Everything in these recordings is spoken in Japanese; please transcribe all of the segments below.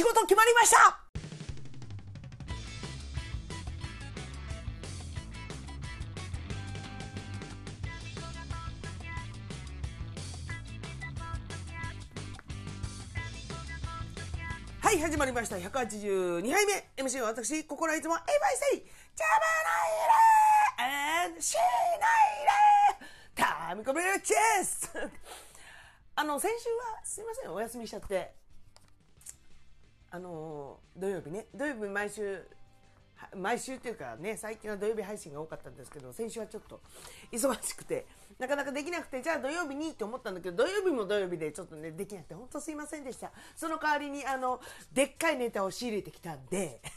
仕事決まりましたはい、始まりました。182杯目。MC は私、心はいつも、エヴァイセイ、ジャマナイレーシナイレータミコブチェス あの、先週は、すいません、お休みしちゃって。あの、土曜日ね、土曜日毎週、毎週っていうかね、最近は土曜日配信が多かったんですけど、先週はちょっと忙しくて、なかなかできなくて、じゃあ土曜日にって思ったんだけど、土曜日も土曜日でちょっとね、できなくて、本当すいませんでした。その代わりに、あの、でっかいネタを仕入れてきたんで、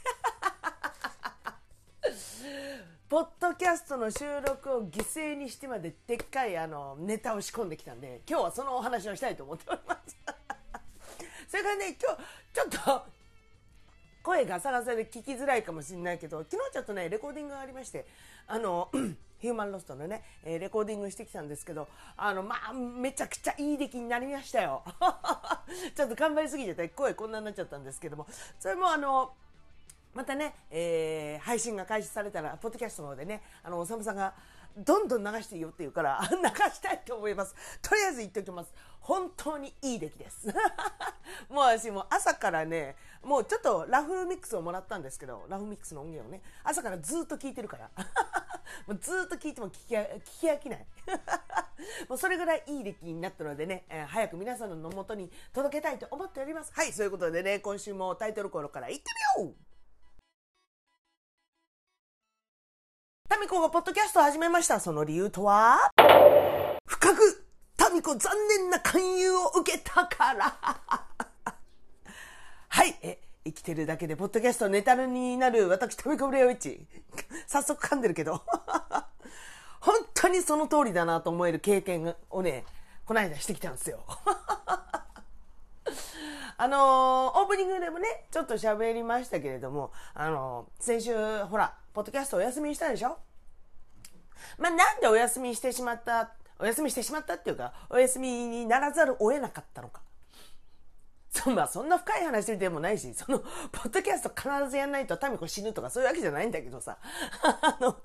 ポッドキャストの収録を犠牲にしてまででっかいあのネタを仕込んできたんで、今日はそのお話をしたいと思っております。それからね、今日、ちょっと、声ガサガサで聞きづらいかもしれないけど、昨日ちょっとね、レコーディングがありまして、あの、ヒューマンロストのね、えレコーディングしてきたんですけど、あの、まあ、めちゃくちゃいい出来になりましたよ。ちょっと頑張りすぎてて、声こんなになっちゃったんですけども、それもあの、またね、えー配信が開始されたら、ポッドキャストの方でね、あの、おさむさんが、どんどん流していいよって言うから、流したいと思います。とりあえず言っておきます。本当にいい出来です。もう私もう朝からね、もうちょっとラフミックスをもらったんですけど、ラフミックスの音源をね、朝からずっと聞いてるから。もうずっと聞いても聞き聞き飽きない。もうそれぐらいいい出来になったのでね、えー早く皆さんの元に届けたいと思っております。はい、そういうことでね、今週もタイトルコールから行ってみようタミコがポッドキャストを始めました。その理由とは？深く、タミコ残念な勧誘を受けたから。はい、え、生きてるだけでポッドキャストネタになる私、タミコブレオイチ。早速噛んでるけど。本当にその通りだなと思える経験をね、この間してきたんですよ。あのーオープニングでもね、ちょっと喋りましたけれども、あのー先週、ほら、ポッドキャストお休みしたでしょ？まあ、なんでお休みしてしまった、お休みしてしまったっていうか、お休みにならざるを得なかったのか。そまあ、そんな深い話でもないし、その、ポッドキャスト必ずやんないとタミコ死ぬとかそういうわけじゃないんだけどさ。あの、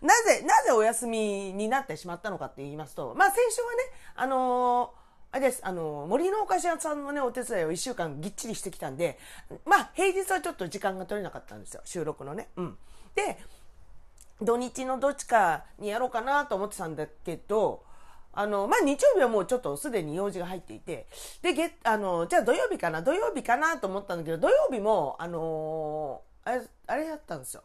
なぜ、なぜお休みになってしまったのかって言いますと、まあ先週はね、あのーあれです、あの森のお菓子屋さんのね、お手伝いを一週間ぎっちりしてきたんで、まあ平日はちょっと時間が取れなかったんですよ、収録のね。うん。で、土日のどっちかにやろうかなと思ってたんだけど、あの、まあ、日曜日はもうちょっとすでに用事が入っていて、で、げあの、じゃあ土曜日かな土曜日かなと思ったんだけど、土曜日も、あのあれ、あれやったんですよ。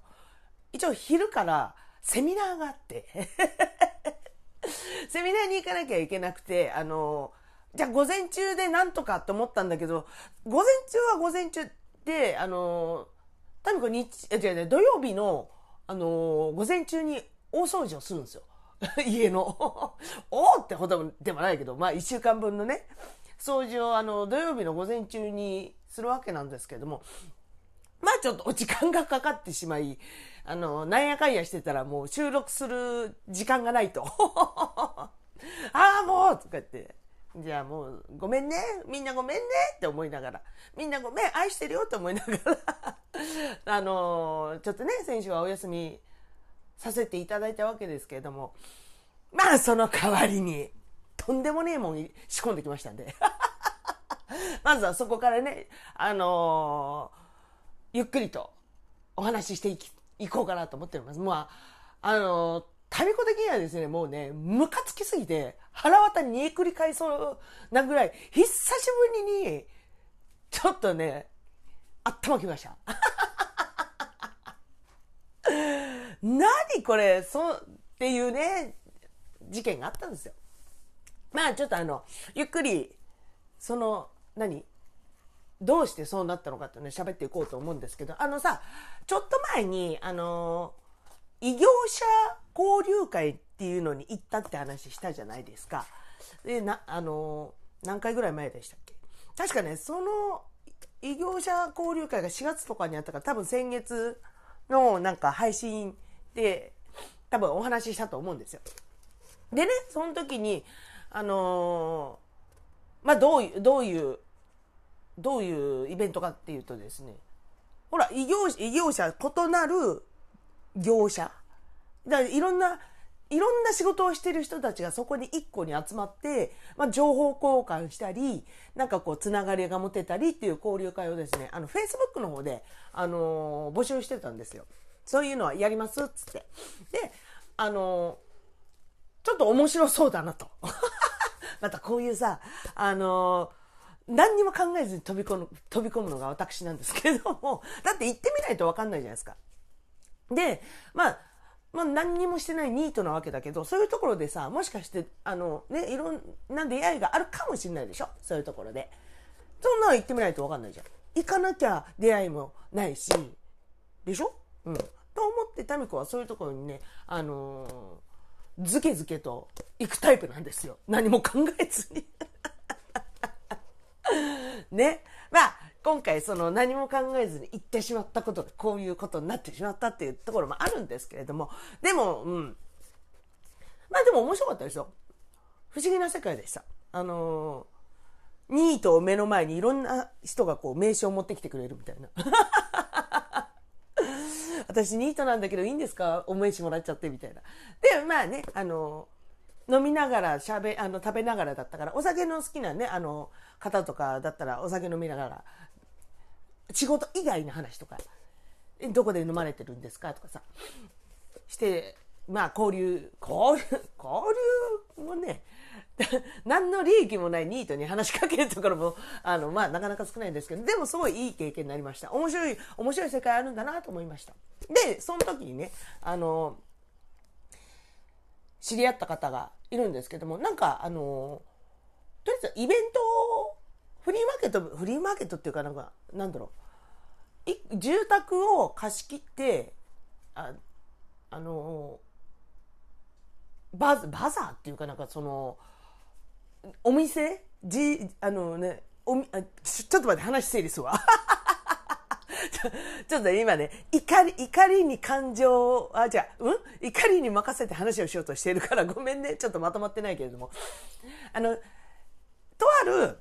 一応昼からセミナーがあって、セミナーに行かなきゃいけなくて、あのじゃあ午前中でなんとかと思ったんだけど、午前中は午前中で、あのタミコ日、え違う違う、土曜日の、あの午前中に大掃除をするんですよ。家の。おーってほどでもないけど、まあ一週間分のね、掃除をあの土曜日の午前中にするわけなんですけども、まあちょっとお時間がかかってしまい、あの、なんやかんやしてたらもう収録する時間がないと。ああ、もうとか言って。じゃあもう、ごめんね。みんなごめんねって思いながら。みんなごめん、愛してるよって思いながら。あの、ちょっとね、先週はお休みさせていただいたわけですけれども。まあその代わりに、とんでもねえもん仕込んできましたんで。まずはそこからね、あのゆっくりとお話ししていきいこうかなと思っております。まあ、あの、タミコ的にはですね、もうね、ムカつきすぎて、腹渡に煮えくり返そうなぐらい、久しぶりに、ちょっとね、頭きました。何これ、そう、っていうね、事件があったんですよ。まあちょっとあの、ゆっくり、その、何どうしてそうなったのかってね、喋っていこうと思うんですけど、あのさ、ちょっと前に、あの、異業者交流会っていうのに行ったって話したじゃないですか。で、な、あの、何回ぐらい前でしたっけ？確かね、その異業者交流会が4月とかにあったから、多分先月のなんか配信で、多分お話ししたと思うんですよ。でね、その時に、あのーまあ、どういう、どういうどういうイベントかっていうとですね、ほら、異業異業者、異なる業者。だからいろんな、いろんな仕事をしてる人たちがそこに一個に集まって、まあ、情報交換したり、なんかこう、つながりが持てたりっていう交流会をですね、あの、Facebook の方で、あのー、募集してたんですよ。そういうのはやりますっつって。で、あのー、ちょっと面白そうだなと。またこういうさ、あのー何にも考えずに飛び込む、飛び込むのが私なんですけれども、だって行ってみないとわかんないじゃないですか。で、まあ、まあ何にもしてないニートなわけだけど、そういうところでさ、もしかして、あの、ね、いろんな出会いがあるかもしれないでしょ？そういうところで。そんなの行ってみないとわかんないじゃん。行かなきゃ出会いもないし、でしょ？うん。と思ってタミコはそういうところにね、あのー、ずけずけと行くタイプなんですよ。何も考えずに ね。まあ、今回その何も考えずに言ってしまったことでこういうことになってしまったっていうところもあるんですけれども、でも、うん。まあでも面白かったですよ。不思議な世界でした。あの、ニートを目の前にいろんな人がこう名刺を持ってきてくれるみたいな。私ニートなんだけどいいんですか？お名刺もらっちゃってみたいな。で、まあね、あの、飲みながら喋、あの、食べながらだったから、お酒の好きなね、あの、方とかだったらお酒飲みながら仕事以外の話とか、どこで飲まれてるんですか？とかさ、して、まあ交流、交流、交流もね、何の利益もないニートに話しかけるところも、あの、まあなかなか少ないんですけど、でもすごいいい経験になりました。面白い、面白い世界あるんだなと思いました。で、その時にね、あの、知り合った方がいるんですけども、なんか、あの、とりあえずイベントフリーマーケット、フリーマーケットっていうかなんか、なんだろう。い住宅を貸し切って、あ、あの、バ、バザーっていうかなんかその、お店？じ、あのね、おみ、あちょっと待って話整理すわ。ちょっと今ね、怒り、怒りに感情、あ、じゃあ、うん？怒りに任せて話をしようとしているからごめんね。ちょっとまとまってないけれども。あの、とある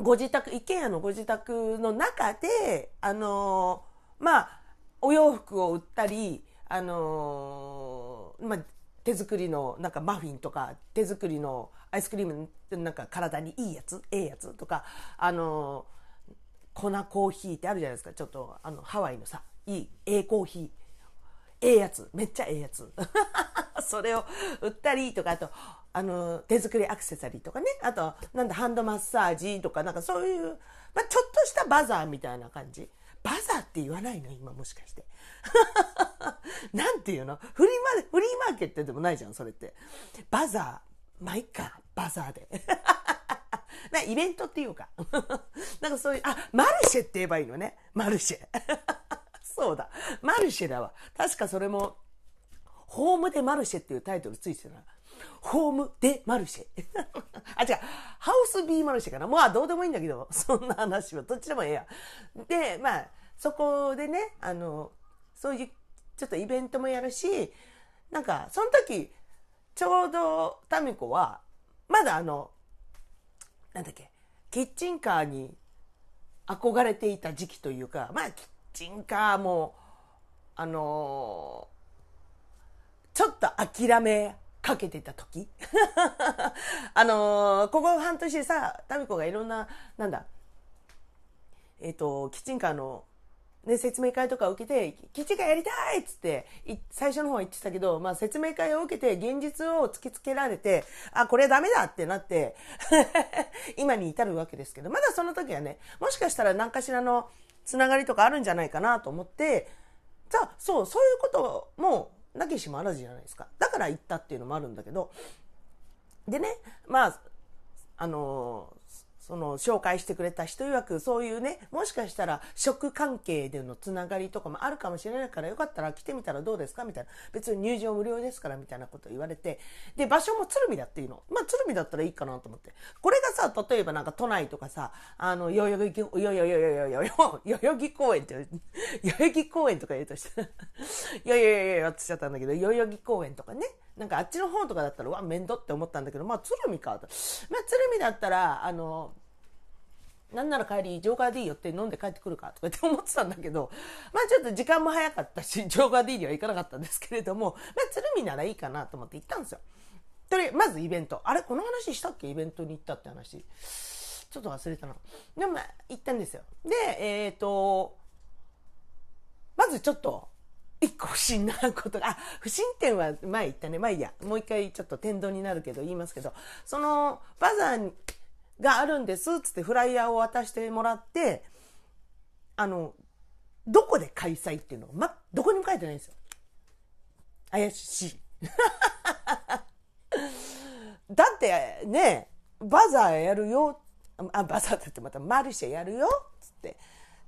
ご自宅、一軒家のご自宅の中で、あのー、まあ、お洋服を売ったり、あのー、まあ、手作りのなんかマフィンとか、手作りのアイスクリームなんか体にいいやつ、ええやつとか、あのー、粉コーヒーってあるじゃないですか。ちょっと、あの、ハワイのさ、いい、ええコーヒー。ええやつ。めっちゃええやつ。それを売ったりとか、あと、あの、手作りアクセサリーとかね。あと、なんだ、ハンドマッサージとか、なんかそういう、まあ、ちょっとしたバザーみたいな感じ。バザーって言わないの？今もしかして。なんていうの？フリーマフリーマーケットでもないじゃん、それって。バザー。まあ、いっか。バザーで。なイベントっていうか。なんかそういう、あ、マルシェって言えばいいのね。マルシェ。そうだ。マルシェだわ。確かそれも、ホームでマルシェっていうタイトルついてたな。ホームでマルシェ。あ、違う。ハウス B マルシェかな。まあ、どうでもいいんだけど、そんな話は。どっちでもええや。で、まあ、そこでね、あの、そういう、ちょっとイベントもやるし、なんか、その時、ちょうど、タミコは、まだあの、なんだっけ、キッチンカーに憧れていた時期というか、まあ、キッチンカーも、あのー、ちょっと諦めかけてた時。あのー、ここ半年さ、タミコがいろんな、なんだ、えっ、ー、と、キッチンカーの、ね、説明会とか受けて、キッチンカーやりたいっつって、最初の方は言ってたけど、まあ説明会を受けて現実を突きつけられて、あ、これダメだってなって 今に至るわけですけど、まだその時はね、もしかしたら何かしらのつながりとかあるんじゃないかなと思って、じゃあ、そう、そういうこともなきしもあらずじゃないですか。だから行ったっていうのもあるんだけど、でね、まあ、あのその紹介してくれた人曰くそういうねもしかしたら食関係でのつながりとかもあるかもしれないからよかったら来てみたらどうですか？みたいな。別に入場無料ですからみたいなこと言われて。で場所も鶴見だっていうの。まあ鶴見だったらいいかなと思って。これがさ例えばなんか都内とかさあの代々木代々木代々木公園って 代々木公園とか言うとして いやいやいやいやってしちゃったんだけど代々木公園とかね。なんかあっちの方とかだったら、うわ、面倒って思ったんだけど、まあ、鶴見かと。まあ、鶴見だったら、あの、なんなら帰り、ジョーカー D 寄って飲んで帰ってくるかとかって思ってたんだけど、まあちょっと時間も早かったし、ジョーカー D には行かなかったんですけれども、まあ鶴見ならいいかなと思って行ったんですよ。とりあえずまずイベント。あれこの話したっけ？イベントに行ったって話。ちょっと忘れたな。でも、まあ、行ったんですよ。で、えっ、ー、と、まずちょっと、一個不審なことが、不審点は前言ったね。まあいいや。もう一回ちょっと天丼になるけど言いますけど、その、バザーがあるんです、つってフライヤーを渡してもらって、あの、どこで開催っていうのが、ま、どこにも書いてないんですよ。怪しい。だってね、バザーやるよ。あ、バザーだってまたマルシェやるよ。つって。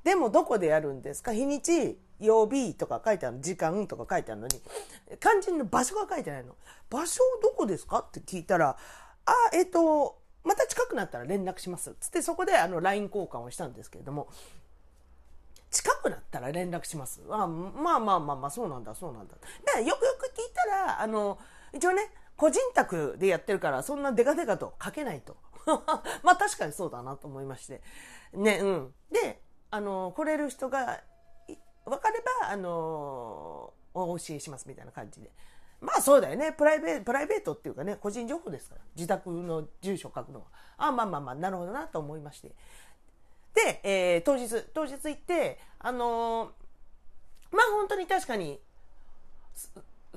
でもどこでやるんですか？日にち、曜日とか書いてあるの時間とか書いてあるのに、肝心の場所が書いてないの。場所どこですか？って聞いたら、あ、えっ、ー、と、また近くなったら連絡します。つってそこであの LINE 交換をしたんですけれども、近くなったら連絡します。あまあまあまあまあ、そうなんだ、そうなんだ。で、よくよく聞いたら、あの、一応ね、個人宅でやってるから、そんなデカデカと書けないと。まあ確かにそうだなと思いまして。ね、うん。で、あの、来れる人が分かれば、あの、お教えしますみたいな感じで。まあそうだよね。プライベート、プライベートっていうかね、個人情報ですから。自宅の住所書くのは。あまあまあまあ、なるほどなと思いまして。で、えー、当日、当日行って、あのー、まあ本当に確かに、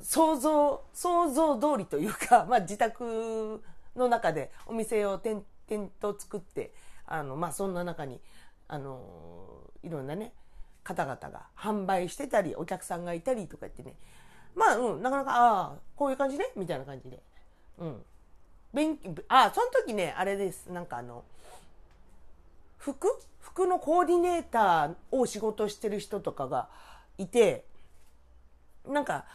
想像、想像通りというか、まあ自宅の中でお店を点々と作って、あの、まあそんな中に、あの、いろんなね、方々が販売してたり、お客さんがいたりとか言ってね、まあ、うん、なかなか、ああ、こういう感じね、みたいな感じで。うん。勉あ、その時ね、あれです。なんかあの、服？服のコーディネーターを仕事してる人とかがいて、なんか、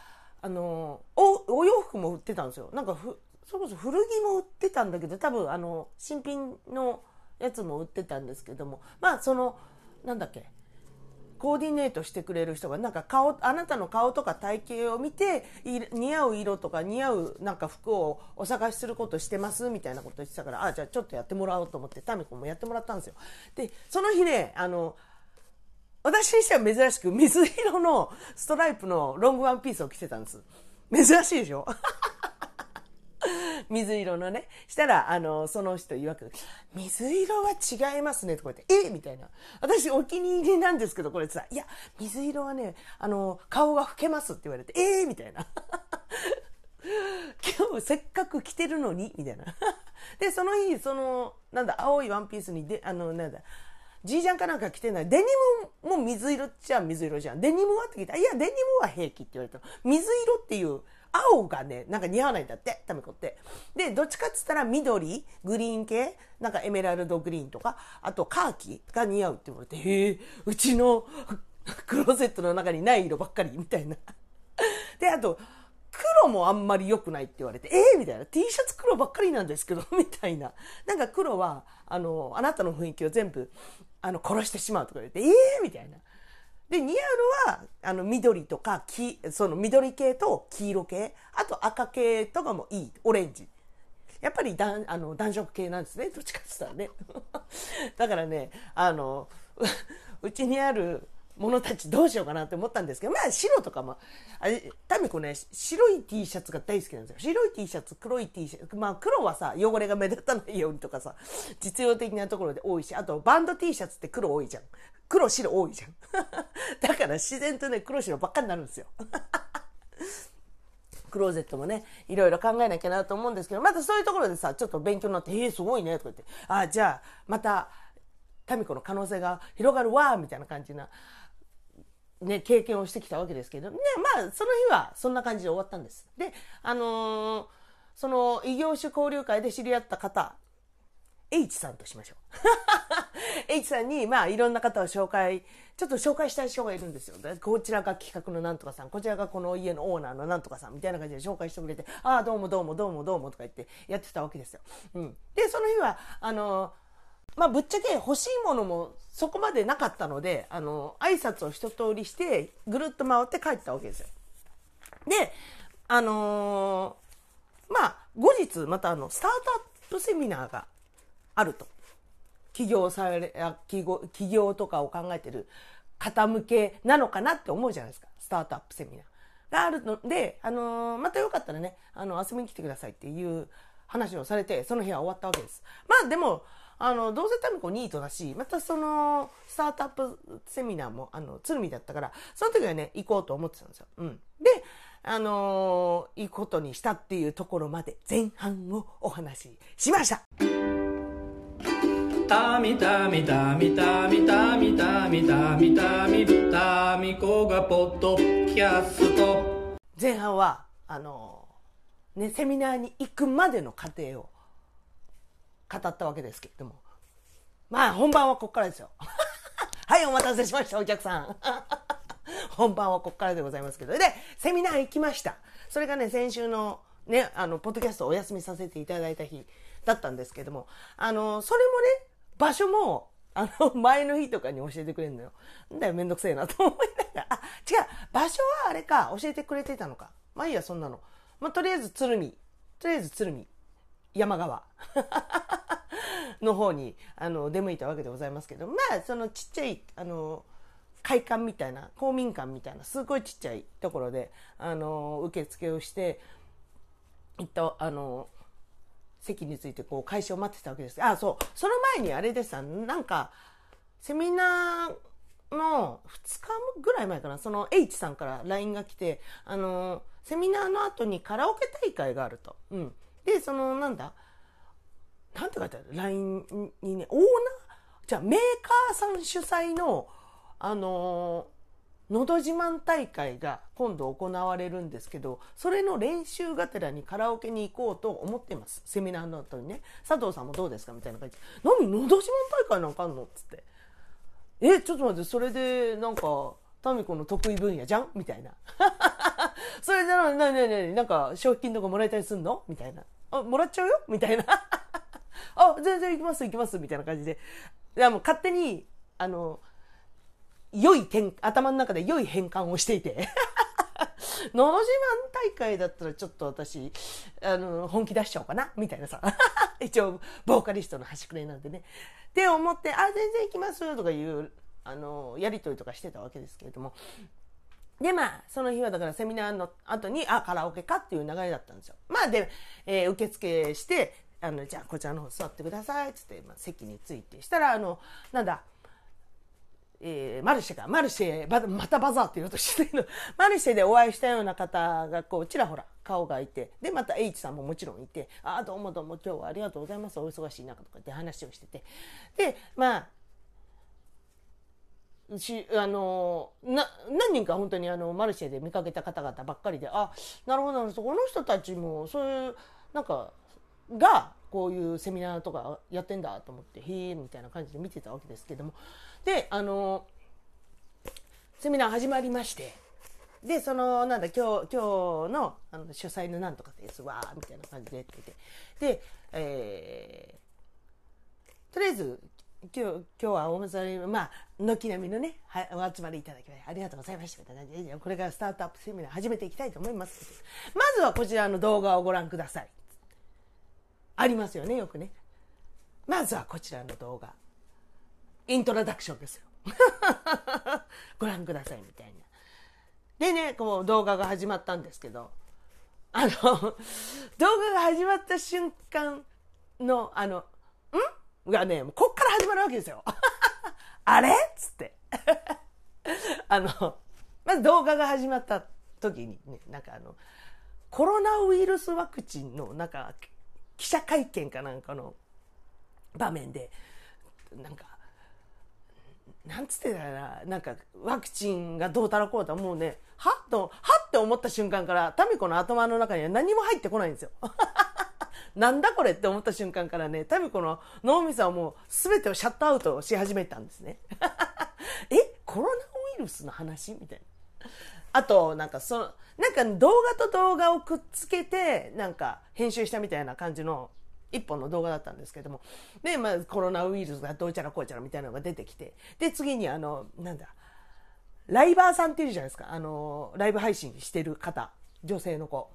あの、お、お洋服も売ってたんですよ。なんかふ、それこそ古着も売ってたんだけど、多分あの、新品のやつも売ってたんですけども、まあその、なんだっけ、コーディネートしてくれる人がなんか顔あなたの顔とか体型を見て似合う色とか似合うなんか服をお探しすることしてますみたいなこと言ってたからあじゃあちょっとやってもらおうと思ってタミコもやってもらったんですよ。でその日ねあの私にしては珍しく水色のストライプのロングワンピースを着てたんです。珍しいでしょ？水色のね。したら、あの、その人曰く、水色は違いますね、とか言って、え？みたいな。私お気に入りなんですけど、これさ、いや、水色はね、あの、顔が老けますって言われて、え？みたいな。今日せっかく着てるのに？みたいな。で、その日、その、なんだ、青いワンピースに、で、あの、なんだ、じいちゃんかなんか着てない。デニムも水色っちゃ水色じゃん。デニムは？って聞いたいや、デニムは平気って言われた水色っていう青がね、なんか似合わないんだって、タミコって。で、どっちかって言ったら緑、グリーン系、なんかエメラルドグリーンとか、あとカーキが似合うって言われて、へえ、うちの クローゼットの中にない色ばっかり、みたいな。で、あと、黒もあんまり良くないって言われて、ええー、みたいな。T シャツ黒ばっかりなんですけど、みたいな。なんか黒は、あの、あなたの雰囲気を全部、あの、殺してしまうとか言って、ええー、みたいな。で、似合うのは、あの、緑とか、黄、その緑系と黄色系、あと赤系とかもいい。オレンジ。やっぱりだん、あの、暖色系なんですね。どっちかって言ったらね。だからね、あの、うちにあるものたちどうしようかなって思ったんですけど、まあ白とかも、あれ、タミコね、白い T シャツが大好きなんですよ。白い T シャツ、黒い T シャツ、まあ黒はさ、汚れが目立たないようにとかさ、実用的なところで多いし、あとバンド T シャツって黒多いじゃん。黒白多いじゃん。だから自然とね、黒白ばっかになるんですよ。クローゼットもね、いろいろ考えなきゃなと思うんですけど、またそういうところでさ、ちょっと勉強になって、えー、すごいね、とか言って、あ、じゃあ、また、民子の可能性が広がるわ、みたいな感じな、ね、経験をしてきたわけですけど、ね、まあ、その日はそんな感じで終わったんです。で、あのー、その異業種交流会で知り合った方 H さんとしましょう。H さんに、まあ、いろんな方を紹介、ちょっと紹介したい人がいるんですよ。こちらが企画のなんとかさん、こちらがこの家のオーナーのなんとかさん、みたいな感じで紹介してくれて、ああ、どうもどうもどうもどうもとか言ってやってたわけですよ。うん。で、その日は、あの、まあ、ぶっちゃけ欲しいものもそこまでなかったので、あの、挨拶を一通りして、ぐるっと回って帰ったわけですよ。で、あのー、まあ、後日、またあの、スタートアップセミナーがあると。起業され、起業、起業とかを考えてる方向けなのかなって思うじゃないですか。スタートアップセミナー。があるので、あのー、またよかったらね、あの、遊びに来てくださいっていう話をされて、その日は終わったわけです。まあでも、あの、どうせタミコニートだし、またその、スタートアップセミナーも、あの、鶴見だったから、その時はね、行こうと思ってたんですよ。うん。で、あのー、行くことにしたっていうところまで前半をお話ししました。たみたみたみたみたみたみたみたみたみこがポッドキャスト前半はあの、ねセミナーに行くまでの過程を語ったわけですけれども。まあ、本番はこっからですよ。はい、お待たせしました、お客さん。本番はこっからでございますけど。で、セミナー行きました。それがね、先週のね、あの、ポッドキャストお休みさせていただいた日だったんですけども、あの、それもね、場所も、あの、前の日とかに教えてくれるのよ。んだよ、めんどくせえなと思いながら。あ、違う、場所はあれか、教えてくれてたのか。まあいいや、そんなの。まあ、とりあえず鶴見。とりあえず鶴見。山川 の方にあの出向いたわけでございますけどまあそのちっちゃいあの会館みたいな公民館みたいなすごいちっちゃいところであの受付をしてっとあの席についてこう開始を待ってたわけです。あそう。その前にあれでさなんかセミナーの2日ぐらい前かな。その H さんから LINE が来てあのセミナーの後にカラオケ大会があると。うん。で、その、なんだ、なんて書いてある ?LINE にね、オーナー？じゃあメーカーさん主催の、あのー、のど自慢大会が今度行われるんですけど、それの練習がてらにカラオケに行こうと思ってます。セミナーの後にね。佐藤さんもどうですかみたいな感じで。何のど自慢大会なんかあんの？つって。え、ちょっと待って、それで、なんか、タミコの得意分野じゃん？みたいな。それで、な、な、な、な、なんか、賞金とかもらえたりすんの？みたいな。あ、もらっちゃうよ？みたいな。あ、全然行きます行きますみたいな感じで。いや、もう勝手に、あの、良い点、頭の中で良い変換をしていて。のど自慢大会だったらちょっと私、あの、本気出しちゃおうかなみたいなさ。一応、ボーカリストの端くれなんでね。って思って、あ、全然行きますとかいう、あの、やりとりとかしてたわけですけれども。で、まあ、その日はだからセミナーの後に、あ、カラオケかっていう流れだったんですよ。まあ、で、えー、受付して、あの、じゃあ、こちらの方座ってください、つって、まあ、席について、したら、あの、なんだ、えー、マルシェか、マルシェ、またバザーって言おうとしてるの、マルシェでお会いしたような方が、こう、ちらほら顔がいて、で、また H さんももちろんいて、ああ、どうもどうも今日はありがとうございます、お忙しい中とかって話をしてて、で、まあ、しあのな何人か本当にあのマルシェで見かけた方々ばっかりであなるほどこの人たちもそういうなんかがこういうセミナーとかやってんだと思ってへえみたいな感じで見てたわけですけども。であのセミナー始まりましてでそのなんだ今日今日のあの主催のなんとかですわーみたいな感じでっててで、えー、とりあえず今日、今日は大祭り、まあ、軒並みのね、は、お集まりいただきありがとうございました。みたいな感じで、これからスタートアップセミナー始めていきたいと思います。まずはこちらの動画をご覧ください。ありますよね、よくね。まずはこちらの動画。イントロダクションですよ。ご覧ください、みたいな。でね、こう動画が始まったんですけど、あの、動画が始まった瞬間の、あの、ん？がね、こっから始まるわけですよ。あれ？っつって。あの、まず動画が始まった時にね、なんかあの、コロナウイルスワクチンのなんか記者会見かなんかの場面で、なんか、なんつってたら、なんか、ワクチンがどうたらこうたもうね、はっと、はって思った瞬間から、タミコの頭の中には何も入ってこないんですよ。なんだこれって思った瞬間からね、タミコの脳みそはもう全てをシャットアウトし始めたんですね。えコロナウイルスの話みたいな。あと、なんかその、なんか動画と動画をくっつけて、なんか編集したみたいな感じの一本の動画だったんですけども。で、まあコロナウイルスがどうちゃらこうちゃらみたいなのが出てきて。で、次にあの、なんだ、ライバーさんっているじゃないですか。あの、ライブ配信してる方。女性の子。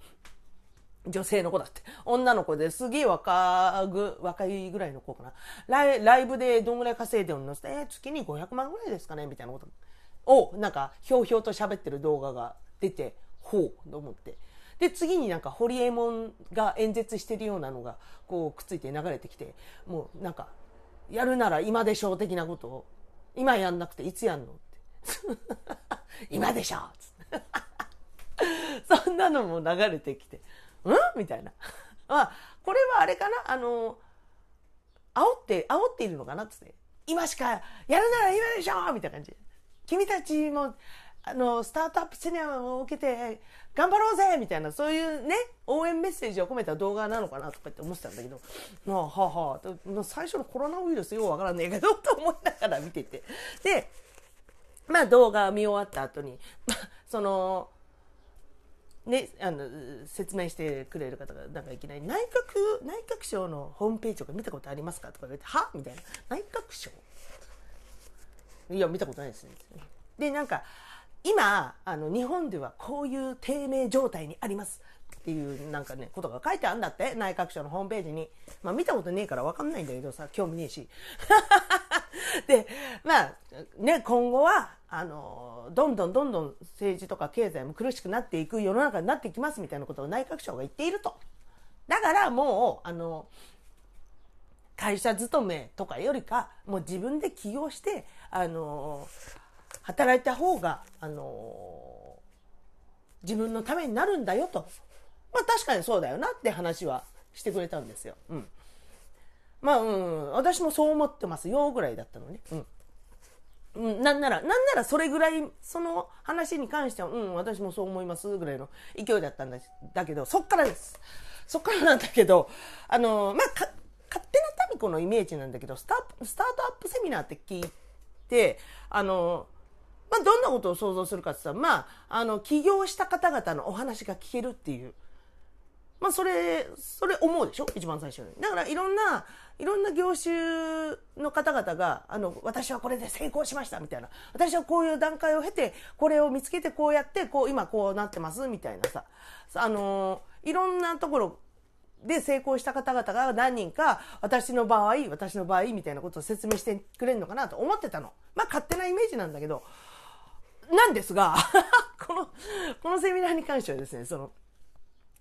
女性の子だって。女の子ですげえ若ぐ、若いぐらいの子かな。ライライブでどんぐらい稼いでるのって、えー、月に500万ぐらいですかねみたいなことを、なんか、ひょうひょうと喋ってる動画が出て、ほうと思って。で、次になんか、ホリエモンが演説してるようなのが、こう、くっついて流れてきて、もうなんか、やるなら今でしょう的なことを、今やんなくていつやんのって。今でしょ そんなのも流れてきて、うん？みたいな。まあ、これはあれかな？あの、煽って、煽っているのかな？っつって。今しかやるなら今でしょみたいな感じ。君たちも、あの、スタートアップセミナーを受けて、頑張ろうぜみたいな、そういうね、応援メッセージを込めた動画なのかなとかって思ってたんだけど、まあ、はあ、はあ、最初のコロナウイルスようわからねえけど、と思いながら見てて。で、まあ動画見終わった後に、まあ、その、ね、あの説明してくれる方がなんかいきなり内閣内閣省のホームページとか見たことありますかとか言われては？みたいな。内閣省？いや見たことないですね。でなんか今あの日本ではこういう低迷状態にあります。っていうなんかねことが書いてあるんだって内閣省のホームページに。まあ見たことねえから分かんないんだけどさ興味ねえし。でまあね今後はあのどんどんどんどん政治とか経済も苦しくなっていく世の中になっていきますみたいなことを内閣省が言っていると。だからもうあの会社勤めとかよりかもう自分で起業してあの働いた方があの自分のためになるんだよとまあ確かにそうだよなって話はしてくれたんですよ。うん。まあ、うん、私もそう思ってますよぐらいだったのね。うん。うん、なんなら、なんならそれぐらい、その話に関しては、うん、私もそう思いますぐらいの勢いだったんだだけど、そっからです。そっからなんだけど、あの、まあ、勝手な民子のイメージなんだけど、スタスタートアップセミナーって聞いて、あの、まあ、どんなことを想像するかって言ったら、まあ、あの、起業した方々のお話が聞けるっていう、まあ、それ、それ思うでしょ？一番最初に。だから、いろんな、いろんな業種の方々が、あの、私はこれで成功しましたみたいな。私はこういう段階を経て、これを見つけてこうやって、こう、今こうなってますみたいなさ。あの、いろんなところで成功した方々が何人か、私の場合、私の場合みたいなことを説明してくれるのかなと思ってたの。まあ、勝手なイメージなんだけど、なんですが、この、このセミナーに関してはですね、その、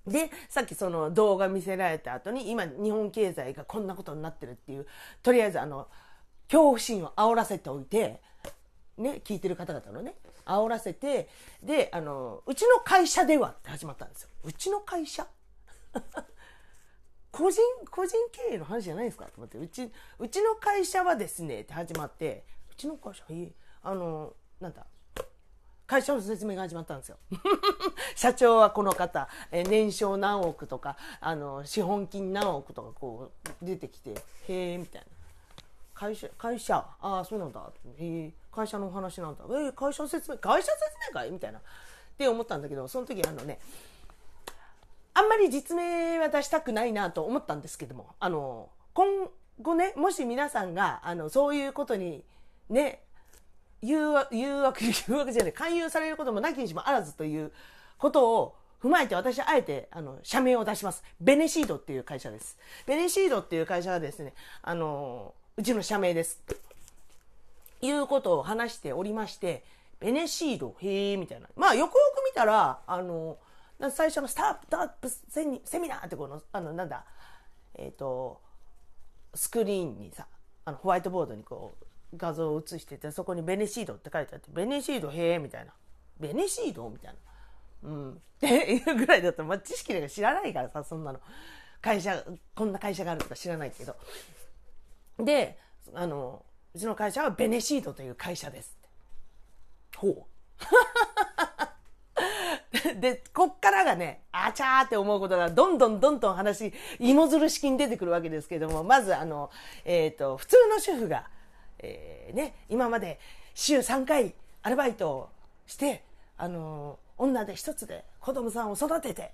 で、さっきその動画見せられた後に、今日本経済がこんなことになってるっていう、とりあえずあの、恐怖心を煽らせておいて、ね、聞いてる方々のね、煽らせて、で、あの、うちの会社ではって始まったんですよ。うちの会社？個人、個人経営の話じゃないですかと思って、うち、うちの会社はですね、って始まって、うちの会社、いい、あの、なんだ、会社の説明が始まったんですよ。社長はこの方、え年商何億とか、あの、資本金何億とかこう出てきて、へえ、みたいな。会社、会社、ああ、そうなんだ。へえ、会社のお話なんだ。えー、会社説明、会社説明会？みたいな。って思ったんだけど、その時あのね、あんまり実名は出したくないなと思ったんですけども、あの、今後ね、もし皆さんが、あの、そういうことにね、誘惑、誘惑、誘惑じゃない、勧誘されることもなきにしもあらずということを踏まえて私はあえて、あの、社名を出します。ベネシードっていう会社です。ベネシードっていう会社はですね、あの、うちの社名です。いうことを話しておりまして、ベネシード、へえ、みたいな。まあ、よくよく見たら、あの、最初のスタートアップセミナーってこの、あの、なんだ、えっ、ー、と、スクリーンにさ、あの、ホワイトボードにこう、画像を映してて、そこにベネシードって書いてあって、ベネシードへえ、みたいな。ベネシードみたいな。うん。っていうぐらいだと、まあ、知識なんか知らないからさ、そんなの。会社、こんな会社があるとか知らないけど。で、あの、うちの会社はベネシードという会社です。ほう。で、こっからがね、あちゃーって思うことがどんどんどんどん話、芋づる式に出てくるわけですけども、まずあの、えっ、ー、と、普通の主婦が、えー、ね、今まで週3回アルバイトをして、あのー、女で一つで子供さんを育てて、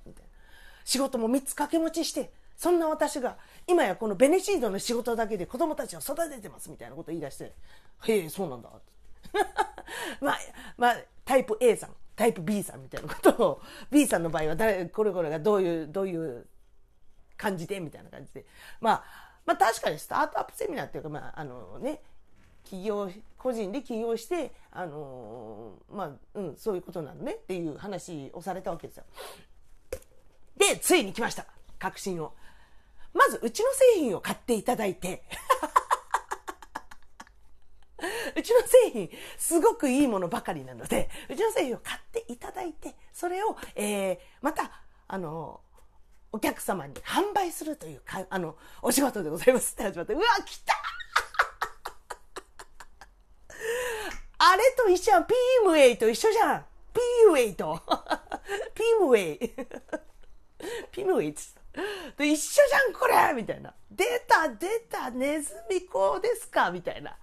仕事も3つ掛け持ちして、そんな私が、今やこのベネシードの仕事だけで子供たちを育ててます、みたいなことを言い出して、へえ、そうなんだ。まあ、まあ、タイプ A さん。タイプ B さんみたいなことを、B さんの場合は誰、これこれがどういう、どういう感じでみたいな感じで。まあ、まあ確かにスタートアップセミナーっていうか、まああのね、起業、個人で起業して、あのまあ、うん、そういうことなのねっていう話をされたわけですよ。で、ついに来ました。確信を。まず、うちの製品を買っていただいて、うちの製品、すごくいいものばかりなので、うちの製品を買っていただいて、それを、えー、また、あの、お客様に販売するというか、あの、お仕事でございますって始まって、うわ、来たあれと一緒やん。ピームウェイと一緒じゃん。ピーウェイと。ピームウェイ。ピームウェイってで一緒じゃん、これみたいな。出た、出た、ネズミ講ですかみたいな。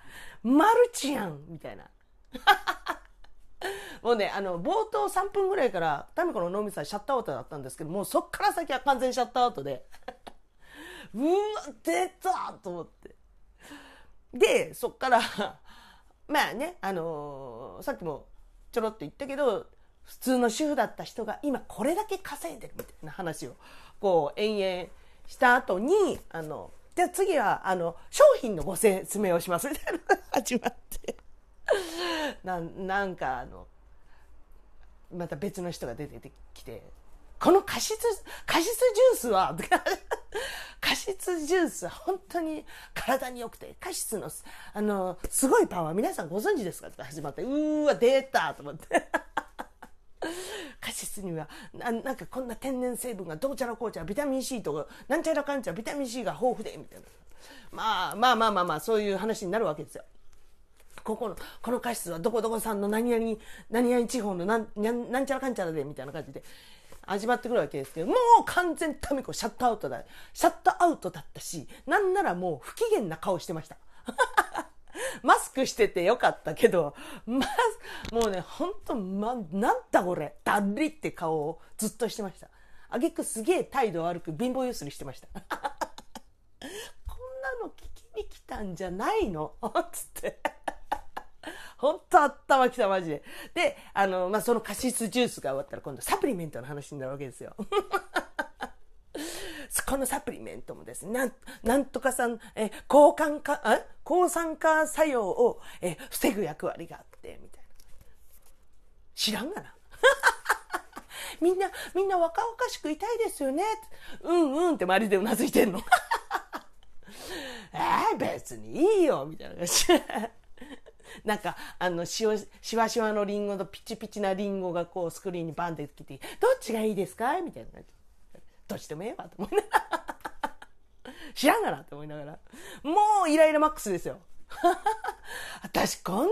マルチやんみたいな。もうね、あの、冒頭3分ぐらいから、タミコの脳みそはシャットアウトだったんですけど、もうそっから先は完全シャットアウトで、うわ、出たと思って。で、そっからまあね、あのー、さっきもちょろっと言ったけど、普通の主婦だった人が今これだけ稼いでるみたいな話を、こう、延々した後に、あの、じゃあ次は、あの、商品のご説明をしますみたいなの始まってな。なんか、あの、また別の人が出てきて、このカシス、カシスジュースは、カシスジュースは本当に体に良くて、カシスの、あの、すごいパワー、皆さんご存知ですかって始まって、うーわ、出たと思って。カシスにはな、なんかこんな天然成分がどうちゃらこうちゃら、ビタミン C とか、なんちゃらかんちゃら、ビタミン C が豊富で、みたいな。まあまあまあまあまあ、そういう話になるわけですよ。ここの、このカシスはどこどこさんの何々、何々地方のなん、なんちゃらかんちゃらで、みたいな感じで。始まってくるわけですけど、もう完全タミコシャットアウトだ。シャットアウトだったし、なんならもう不機嫌な顔してました。マスクしててよかったけど、ま、もうね、ほんと、ま、なんだこれ、だりって顔をずっとしてました。あげくすげえ態度悪く貧乏ゆすりしてました。こんなの聞きに来たんじゃないの？つって。本当頭きた、マジで。で、あの、まあ、そのカシスジュースが終わったら今度サプリメントの話になるわけですよ。このサプリメントもですね、なんなんとかさん、え、抗酸化、あ抗酸化作用を、え、防ぐ役割があって、みたいな。知らんがな。みんな、みんな若々しくいたいですよね。うんうんって周りでうなずいてんの。えー、別にいいよ、みたいな感じ。なんか、あの、しわ、しわしわのリンゴとピチピチなリンゴがこうスクリーンにバンってきて、どっちがいいですか？みたいな感じ。どっちでもええわと思いながら。知らんがなって思いながら。もうイライラマックスですよ。私こんな話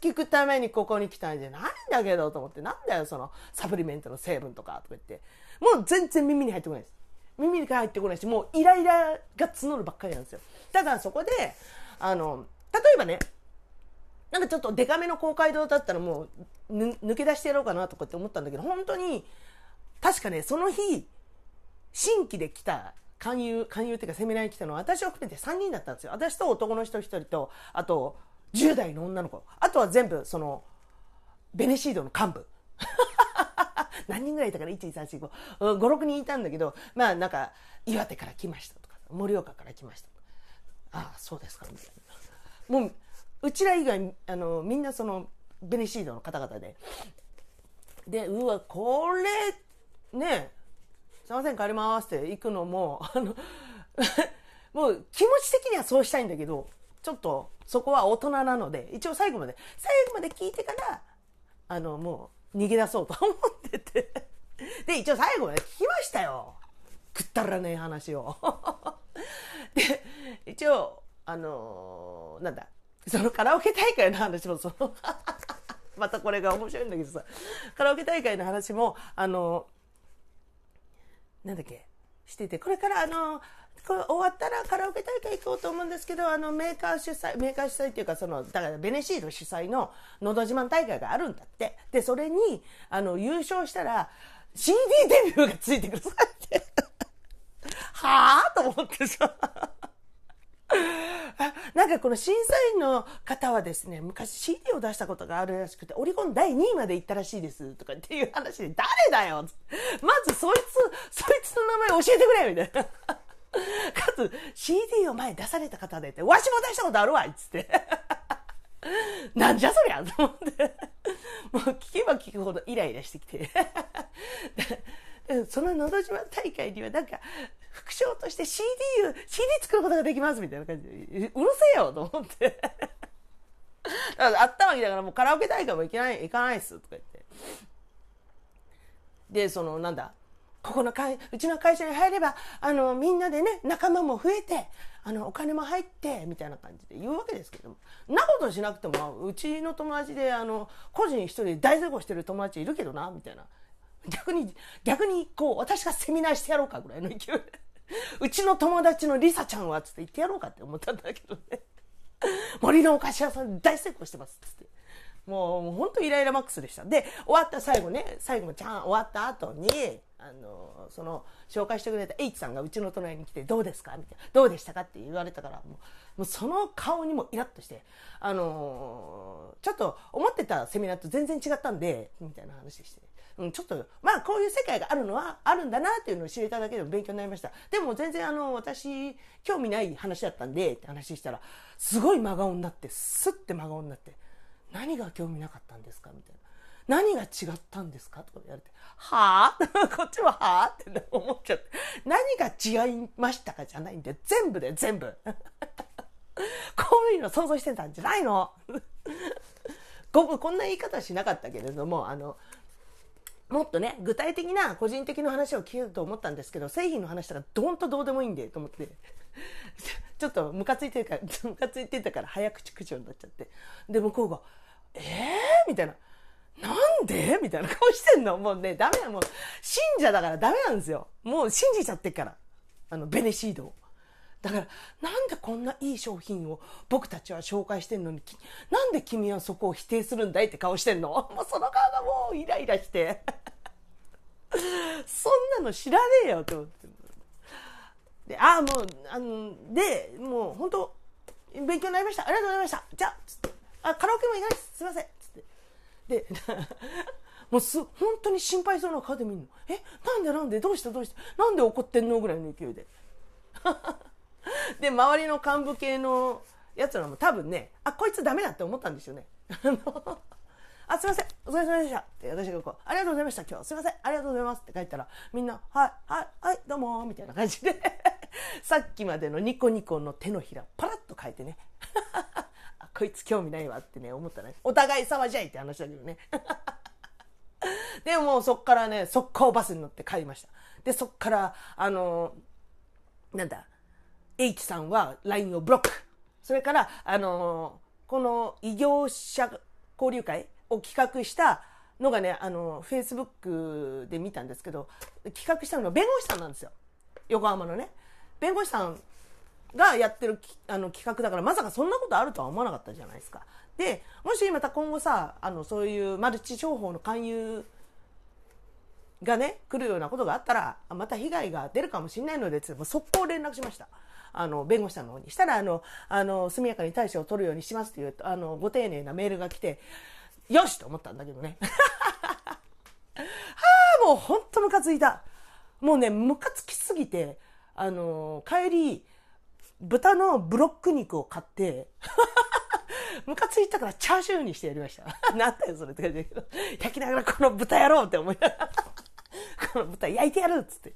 聞くためにここに来たんじゃないんだけどと思って、なんだよそのサプリメントの成分とかとか言って。もう全然耳に入ってこないです。耳に入ってこないし、もうイライラが募るばっかりなんですよ。ただそこで、あの、例えばね、なんかちょっとデカめの公会堂だったらもう抜け出してやろうかなとかって思ったんだけど、本当に、確かね、その日、新規で来た勧誘、勧誘っていうかセミナーに来たのは私を含めて3人だったんですよ。私と男の人1人と、あと10代の女の子。あとは全部その、ベネシードの幹部。何人ぐらいいたから ?1、2、3、4、5、5、6人いたんだけど、まあなんか、岩手から来ましたとか、盛岡から来ましたとか。ああ、そうですか、みたいな。もう、うちら以外、あの、みんなその、ベネシードの方々で。で、うわ、これ、ね、すいません、帰りますって行くのも、あの、もう気持ち的にはそうしたいんだけど、ちょっとそこは大人なので、一応最後まで、最後まで聞いてから、あの、もう逃げ出そうと思ってて。で、一応最後まで聞きましたよ。くったらねえ話を。で、一応、あのー、なんだ、そのカラオケ大会の話も、そ のまたこれが面白いんだけどさ、カラオケ大会の話も、あの、なんだっけ、してて、これからあの、これ終わったらカラオケ大会行こうと思うんですけど、あの、メーカー主催、メーカー主催っていうか、その、だからベネシード主催ののど自慢大会があるんだって。で、それに、あの、優勝したら、CD デビューがついてくるさって。はぁ？と思ってさ。なんかこの審査員の方はですね、昔 CD を出したことがあるらしくて、オリコン第2位まで行ったらしいですとかっていう話で、誰だよまずそいつ、そいつの名前教えてくれみたいな。かつ、CD を前出された方でって、わしも出したことあるわっつって。なんじゃそりゃと思って。もう聞けば聞くほどイライラしてきて。そののど自慢大会にはなんか、副賞として CD を、CD 作ることができますみたいな感じで、うるせえよと思って。だからあったわけだからもうカラオケ大会も行けない、行かないっすとか言って。で、そのなんだ、ここの会、うちの会社に入れば、あの、みんなでね、仲間も増えて、あの、お金も入って、みたいな感じで言うわけですけども。なことしなくても、うちの友達で、あの、個人一人大成功してる友達いるけどな、みたいな。逆に、逆に、こう、私がセミナーしてやろうかぐらいの勢いで。うちの友達のリサちゃんは、つって言ってやろうかって思ったんだけどね。森のお菓子屋さん大成功してます、つって。もう、もう本当イライラマックスでした。で、終わった最後ね、最後もちゃん終わった後に、あの、その、紹介してくれた H さんがうちの隣に来て、どうですかみたいな。どうでしたかって言われたから、もう、もうその顔にもイラッとして、あのちょっと思ってたセミナーと全然違ったんで、みたいな話して。うん、ちょっと、まあ、こういう世界があるのはあるんだなっていうのを知れただけでも勉強になりました。でも全然あの、私、興味ない話だったんで、って話したら、すごい真顔になって、スッて真顔になって、何が興味なかったんですかみたいな。何が違ったんですかとか言われて、はぁ こっちははぁって思っちゃって。何が違いましたかじゃないんで、全部で全部。こういうの想像してたんじゃないの？こんな言い方しなかったけれども、あの、もっとね、具体的な個人的な話を聞けると思ったんですけど、製品の話とかどんとどうでもいいんで、と思って。ちょっとムカついてるから、ムカついてたから早口口調になっちゃって。で、向こうが、えー？みたいな。なんで？みたいな顔してんのもうね、ダメだ。もう、信者だからダメなんですよ。もう信じちゃってっから。あの、ベネシードを。だから、なんでこんないい商品を僕たちは紹介してんのに、なんで君はそこを否定するんだいって顔してんの？もうその顔がもうイライラして。そんなの知らねえよって思って。で、ああ、もう、あの、で、もう本当勉強になりました。ありがとうございました。じゃあ、つって、あ、カラオケも行かないです。すいません。つって。で、もうす、本当に心配そうな顔で見るの。え、なんでなんで？どうしたどうしたなんで怒ってんの？ぐらいの勢いで。で、周りの幹部系のやつらも多分ね、あ、こいつダメだって思ったんですよね。あ、すいません、お疲れ様でしたって、私がこう、ありがとうございました、今日。すいません、ありがとうございますって書いたら、みんな、はい、はい、はい、どうもみたいな感じで さっきまでのニコニコの手のひら、パラッと変えてね。あ、こいつ興味ないわってね、思ったね。お互い様じゃいって話だけどね。でもそっからね、速攻バスに乗って帰りました。で、そっから、あのなんだ、H さんは LINE をブロック。それから、あのー、この異業者交流会を企画したのがね、あの、Facebook で見たんですけど、企画したのが弁護士さんなんですよ。横浜のね。弁護士さんがやってるあの企画だから、まさかそんなことあるとは思わなかったじゃないですか。で、もしまた今後さ、あの、そういうマルチ商法の勧誘がね、来るようなことがあったら、また被害が出るかもしれないので、もう速攻連絡しました。あの、弁護士さんの方に。したら、あの、あの、速やかに対処を取るようにしますっていう、あの、ご丁寧なメールが来て、よしと思ったんだけどね。はあ、もうほんとムカついた。もうね、ムカつきすぎて、あの、帰り、豚のブロック肉を買って、ムカついたからチャーシューにしてやりました。なんだよ、それって感じだけど。焼きながらこの豚やろうって思いながら、この豚焼いてやるっつって。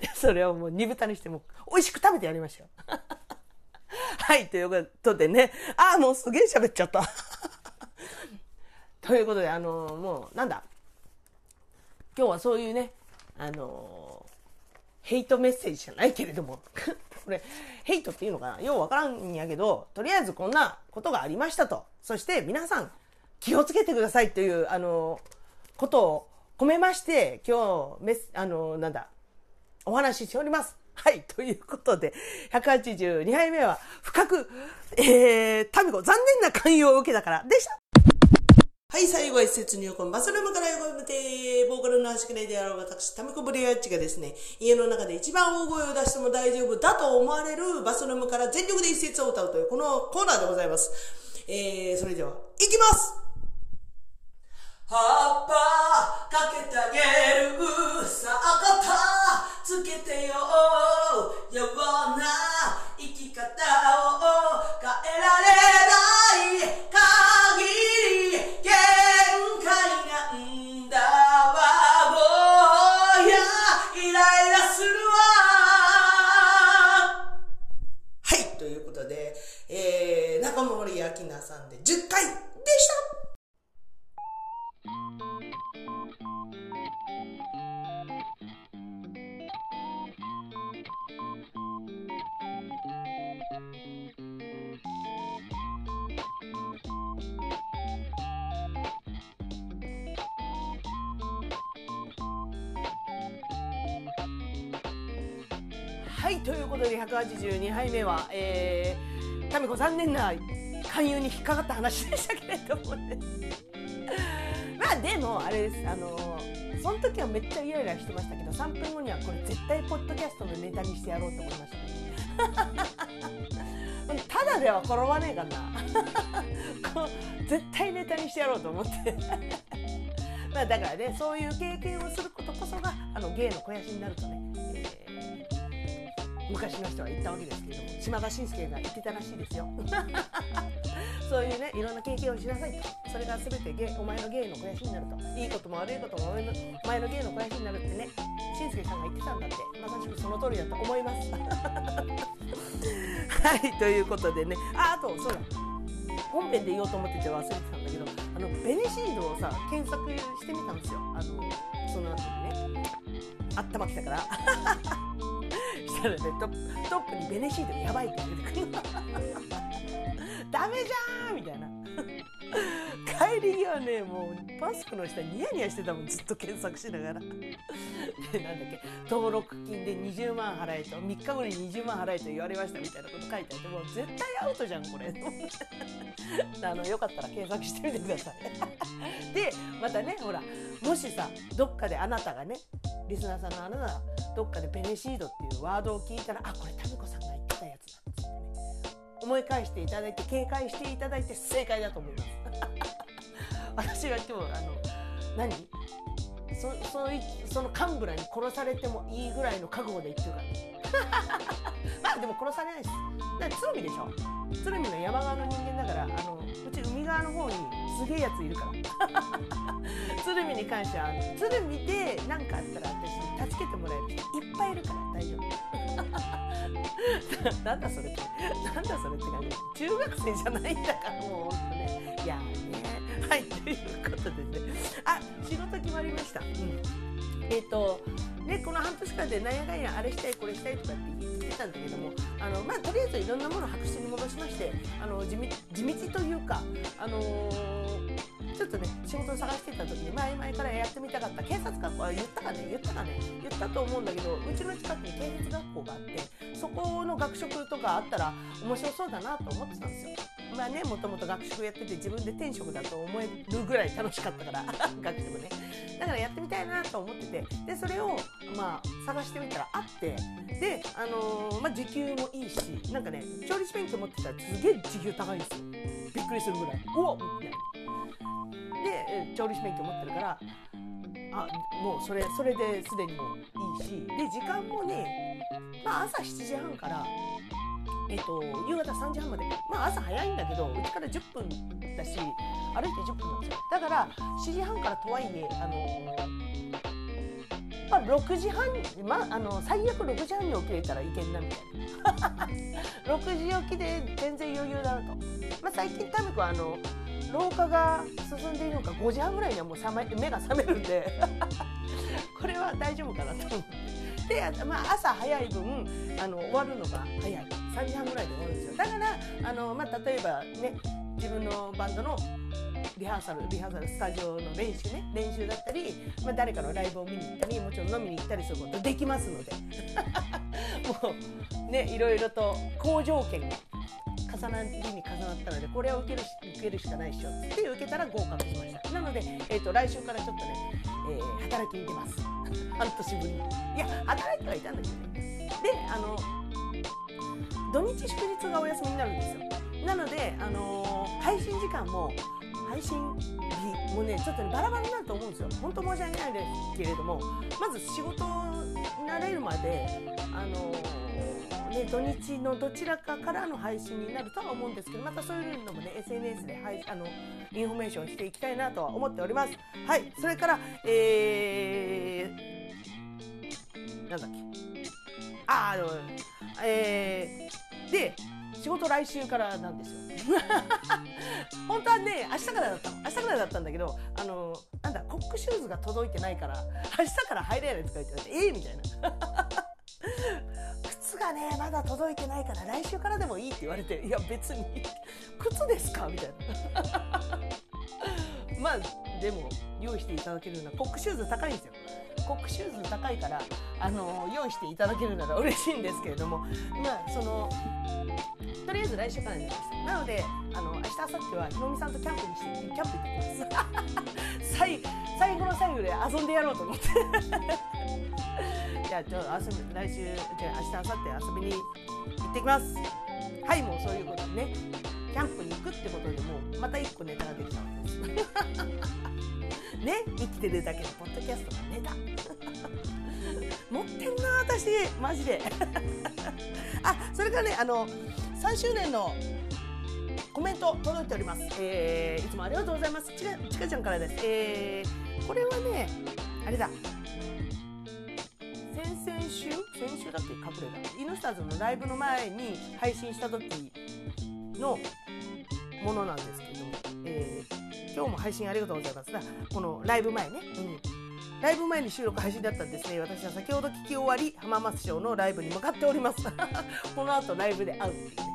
それをもう煮豚にしても美味しく食べてやりましたよ。はい、ということでね。ああ、もうすげえ喋っちゃった。ということで、あのー、もう、なんだ。今日はそういうね、あのー、ヘイトメッセージじゃないけれども、これ、ヘイトっていうのかな？ようわからんんやけど、とりあえずこんなことがありましたと。そして皆さん、気をつけてくださいという、あのー、ことを込めまして、今日、メス、あのなんだ、お話ししております。はい。ということで、182杯目は、深く、えー、タミコ、残念な勧誘を受けたからでした。はい、最後は一節入魂、バスルームから横向て、ボーカルの端くれであろう私、タミコブリアッチがですね、家の中で一番大声を出しても大丈夫だと思われるバスルームから全力で一節を歌うというこのコーナーでございます。えー、それでは、いきます葉っぱかけてあげるさあ肩つけてよ。ような生き方を変えられない。ことで182杯目はえー、タミコ残念な勧誘に引っかかった話でしたけれどもね。まあでもあれです。あのその時はめっちゃイライラしてましたけど3分後にはこれ絶対ポッドキャストのネタにしてやろうと思いました。ねただでは転ばねえかな。絶対ネタにしてやろうと思って。まあだからねそういう経験をすることこそがあの芸の肥やしになるとね。昔の人は言ったわけですけども島田紳介が言ってたらしいですよ。そういうねいろんな経験をしなさいと。それが全てお前の芸の肥やしになると。いいことも悪いこともお前のお前の芸の肥やしになるってね紳介さんが言ってたんだって。まさしくその通りだと思います。はいということでね。ああとそうだ。本編で言おうと思ってて忘れてたんだけどあのベネシードをさ検索してみたんですよ。あのその後にね。あったまってたから。たらねトップにベネシートやばいって出てくる。ダメじゃんみたいな。帰り際ねもうマスクの下ニヤニヤしてたもんずっと検索しながら。でなんだっけ登録金で20万払えと3日後に20万払えと言われましたみたいなこと書いてあってもう絶対アウトじゃんこれ。あのよかったら検索してみてください。でまたねほらもしさどっかであなたがねリスナーさんのあなたがどっかでベネシードっていうワードを聞いたらあこれタミコさんが言ってたやつだっつってね。思い返していただいて警戒していただいて正解だと思います。私が今日あの何？そそその幹部らに殺されてもいいぐらいの覚悟で言ってるから。ね まあでも殺されないです。だから鶴見でしょ？鶴見の山側の人間だからあのうち海側の方にすげえやついるから。鶴見に関しては鶴見で何かあったら私助けてもらえる人いっぱいいるから大丈夫。なんだそれってなんだそれって感じ。中学生じゃないんだからもうほんとね。いやねはいということでね。あ仕事決まりました、うん、えっ、ー、とねこの半年間でなんやかんやあれしたいこれしたいとかって言ってたんだけどもあのまあとりあえずいろんなものを白紙に戻しましてあの地道地道というかあのーちょっとね仕事探してた時に前々からやってみたかった警察学校は言ったかね言ったかね言ったと思うんだけどうちの近くに警察学校があってそこの学食とかあったら面白そうだなと思ってたんですよ。まあねもともと学食やってて自分で転職だと思えるぐらい楽しかったから学食ね。だからやってみたいなと思っててでそれをまあ探してみたらあってであのー、まあ時給もいいしなんかね調理師免許持ってたらすげえ時給高いんですよ。びっくりするぐらい。おっみたいな。で調理師免許持ってるからあもうそれそれですでにもいいしで時間もね、まあ、朝7時半からえっと、夕方3時半まで、まあ、朝早いんだけどうちから10分だし歩いて10分なんですよ。だから7時半からとはいえ、あの、まあ、6時半、まあ、あの最悪6時半に起きれたらいけんなみたいな。6時起きで全然余裕だなと、まあ、最近タミコはあの老化が進んでいるのか5時半ぐらいにはもう覚め目が覚めるんで これは大丈夫かなと思って。で、まあ、朝早い分あの終わるのが早い。3時半ぐらいで終わるんですよ。だからあの、まあ、例えばね自分のバンドのリハーサルリハーサルスタジオの練習ね練習だったり、まあ、誰かのライブを見に行ったりもちろん飲みに行ったりすることできますので。もうねいろいろと好条件が重なりに重なったのでこれを受けるし受けるしかないっしょ。って受けたら合格しました。なので、えー、と来週からちょっとね、えー働きに出ます。半年ぶりにいや働いてはいたんだけどね。であの土日祝日がお休みになるんですよ。なので、あのー配信時間も配信日もねちょっとねバラバラになると思うんですよ。本当申し訳ないですけれどもまず仕事に慣れるまであのーね、土日のどちらかからの配信になるとは思うんですけどまたそういうのもね SNS で配あのインフォメーションしていきたいなとは思っております。はいそれからえー、なんだっけ。あーあのえー、で仕事来週からなんですよ。本当はね明日からだった明日からだったんだけどあのなんだコックシューズが届いてないから明日から入れないとか言ってええみたいな。靴がねまだ届いてないから来週からでもいいって言われていや別に。靴ですか？みたいな。まあでも用意していただけるのはコックシューズ高いんですよ。コックシューズ高いからあの用意していただけるなら嬉しいんですけれども。まあそのとりあえず来週からになりましたなのであの明日明後日はひろみさんとキャンプにしてキャンプ行ってきます最最後の最後で遊んでやろうと思ってじゃあちょっと遊び来週じゃあ明日明後日遊びに行ってきますはいもうそういうことでねキャンプに行くってことでもうまた一個ネタができたわけですね生きてるだけのポッドキャストのネタ持ってんな私マジであそれからねあの3周年のコメント届いております、えー、いつもありがとうございます。ちかちかちゃんからです、えー、これはねあれだ。先々週？先週だっけ？隠れた。イヌスターズのライブの前に配信した時のものなんですけど、えー今日も配信ありがとうございます。だこのライブ前ね、うん、ライブ前に収録配信だったんですね。私は先ほど聞き終わり、浜松町のライブに向かっております。この後ライブで会うっていうね。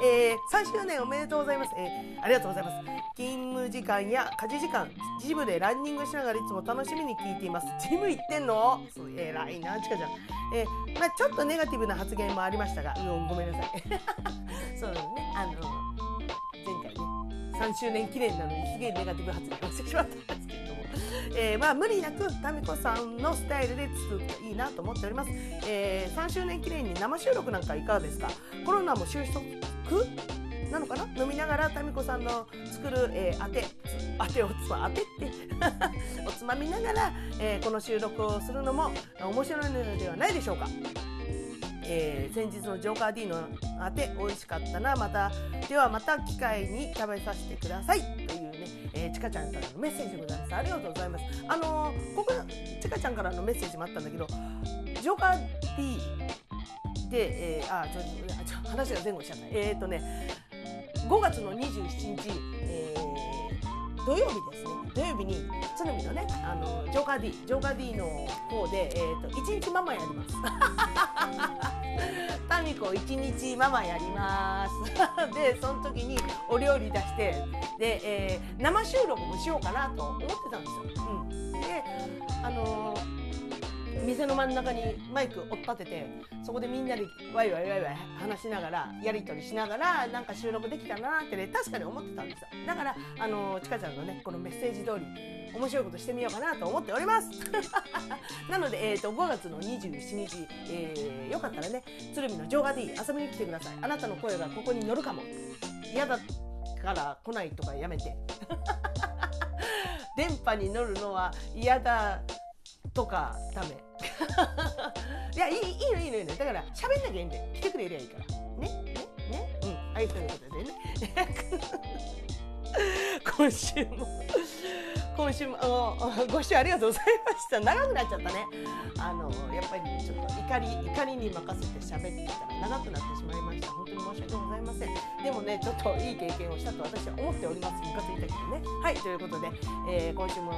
えー、3周年おめでとうございます、えーありがとうございます。勤務時間や家事時間、ジムでランニングしながらいつも楽しみに聞いています。ジム行ってんの？そう偉いな、ちかちゃん。えーまあ、ちょっとネガティブな発言もありましたが、うん、ごめんなさい。そうね、あの、前回ね、3周年記念なのにすげえネガティブ発言をしてしまったんですけど、えーまあ無理なくタミコさんのスタイルで作るといいなと思っております、えー3周年記念に生収録なんかいかがですか？コロナも収束なのかな？飲みながらタミコさんの作る、えー、あてあてをつまあてって おつまみながら、えーこの収録をするのも面白いのではないでしょうか。えー先日のジョーカー D のあて美味しかったな。またではまた機会に食べさせてください。というね、えーちかちゃんからのメッセージでございます。ありがとうございますあのーここちかちゃんからのメッセージもあったんだけどジョーカー D で、えーあちょちょ話が前後しちゃった。えっ、とね5月の27日、えー土曜日ですね。土曜日に鶴見のねあのジョーカー D ジョーカー D の方で、えー、と1日ママやります。タミコ1日ママやります。でその時にお料理出してで、えー生収録もしようかなと思ってたんですよ、うん、であのー店の真ん中にマイクを立ててそこでみんなでワイワイワイワイ話しながらやり取りしながらなんか収録できたなってね確かに思ってたんですよ。だからあのちかちゃんのねこのメッセージ通り面白いことしてみようかなと思っております。なので、えー、と5月の27日、えーよかったらね鶴見のジョーガ D 遊びに来てください。あなたの声がここに乗るかも。嫌だから来ないとかやめて。電波に乗るのは嫌だとかダメ。いやいいいいのいいのいいの。だから喋んなきゃいいんだよ。来てくれりゃいいから。ね？ね？ね？うん。はいということでね。今週も今週もあのご視聴ありがとうございました。長くなっちゃったね。あのやっぱりちょっと怒り怒りに任せて喋ってたら長くなってしまいました。本当に申し訳ございません。でもねちょっといい経験をしたと私は思っております。ムカついたけどね。はいということで、えー今週も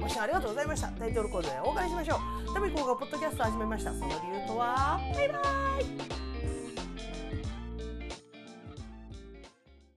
ご視聴ありがとうございました。タイトルコールでお別れしましょう。タミコがポッドキャストを始めました。その理由とは、バイバーイ。